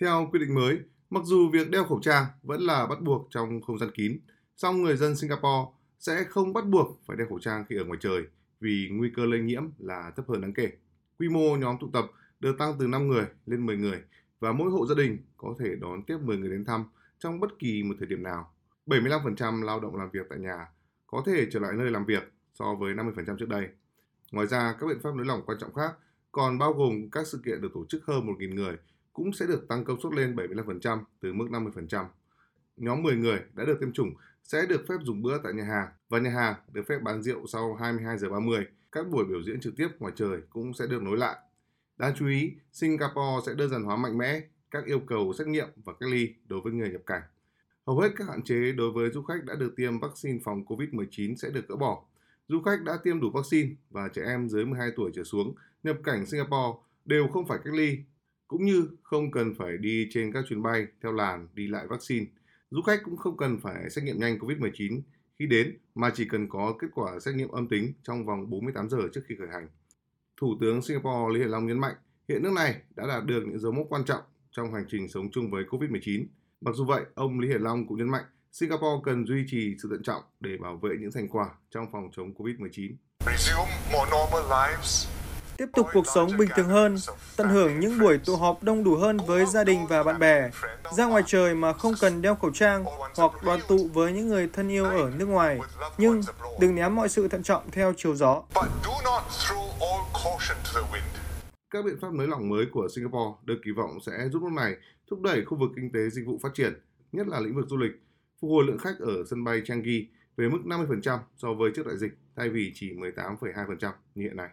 Theo quy định mới, mặc dù việc đeo khẩu trang vẫn là bắt buộc trong không gian kín, song người dân Singapore sẽ không bắt buộc phải đeo khẩu trang khi ở ngoài trời vì nguy cơ lây nhiễm là thấp hơn đáng kể. Quy mô nhóm tụ tập được tăng từ 5 người lên 10 người và mỗi hộ gia đình có thể đón tiếp 10 người đến thăm trong bất kỳ một thời điểm nào. 75% lao động làm việc tại nhà có thể trở lại nơi làm việc so với 50% trước đây. Ngoài ra, các biện pháp nới lỏng quan trọng khác còn bao gồm các sự kiện được tổ chức hơn 1.000 người cũng sẽ được tăng công suất lên 75% từ mức 50%. Nhóm 10 người đã được tiêm chủng sẽ được phép dùng bữa tại nhà hàng và nhà hàng được phép bán rượu sau 22 giờ 30. Các buổi biểu diễn trực tiếp ngoài trời cũng sẽ được nối lại. Đáng chú ý, Singapore sẽ đơn giản hóa mạnh mẽ các yêu cầu xét nghiệm và cách ly đối với người nhập cảnh. Hầu hết các hạn chế đối với du khách đã được tiêm vaccine phòng COVID-19 sẽ được gỡ bỏ. Du khách đã tiêm đủ vaccine và trẻ em dưới 12 tuổi trở xuống nhập cảnh Singapore đều không phải cách ly, cũng như không cần phải đi trên các chuyến bay theo làn đi lại vaccine. Du khách cũng không cần phải xét nghiệm nhanh COVID-19 khi đến mà chỉ cần có kết quả xét nghiệm âm tính trong vòng 48 giờ trước khi khởi hành. Thủ tướng Singapore Lý Hiển Long nhấn mạnh hiện nước này đã đạt được những dấu mốc quan trọng trong hành trình sống chung với COVID-19. Mặc dù vậy, ông Lý Hiển Long cũng nhấn mạnh Singapore cần duy trì sự thận trọng để bảo vệ những thành quả trong phòng chống COVID-19. Tiếp tục cuộc sống bình thường hơn, tận hưởng những buổi tụ họp đông đủ hơn với gia đình và bạn bè, ra ngoài trời mà không cần đeo khẩu trang hoặc đoàn tụ với những người thân yêu ở nước ngoài, nhưng đừng ném mọi sự thận trọng theo chiều gió. Các biện pháp nới lỏng mới của Singapore được kỳ vọng sẽ giúp nước này thúc đẩy khu vực kinh tế dịch vụ phát triển, nhất là lĩnh vực du lịch, phục hồi lượng khách ở sân bay Changi về mức 50% so với trước đại dịch thay vì chỉ 18,2% như hiện nay.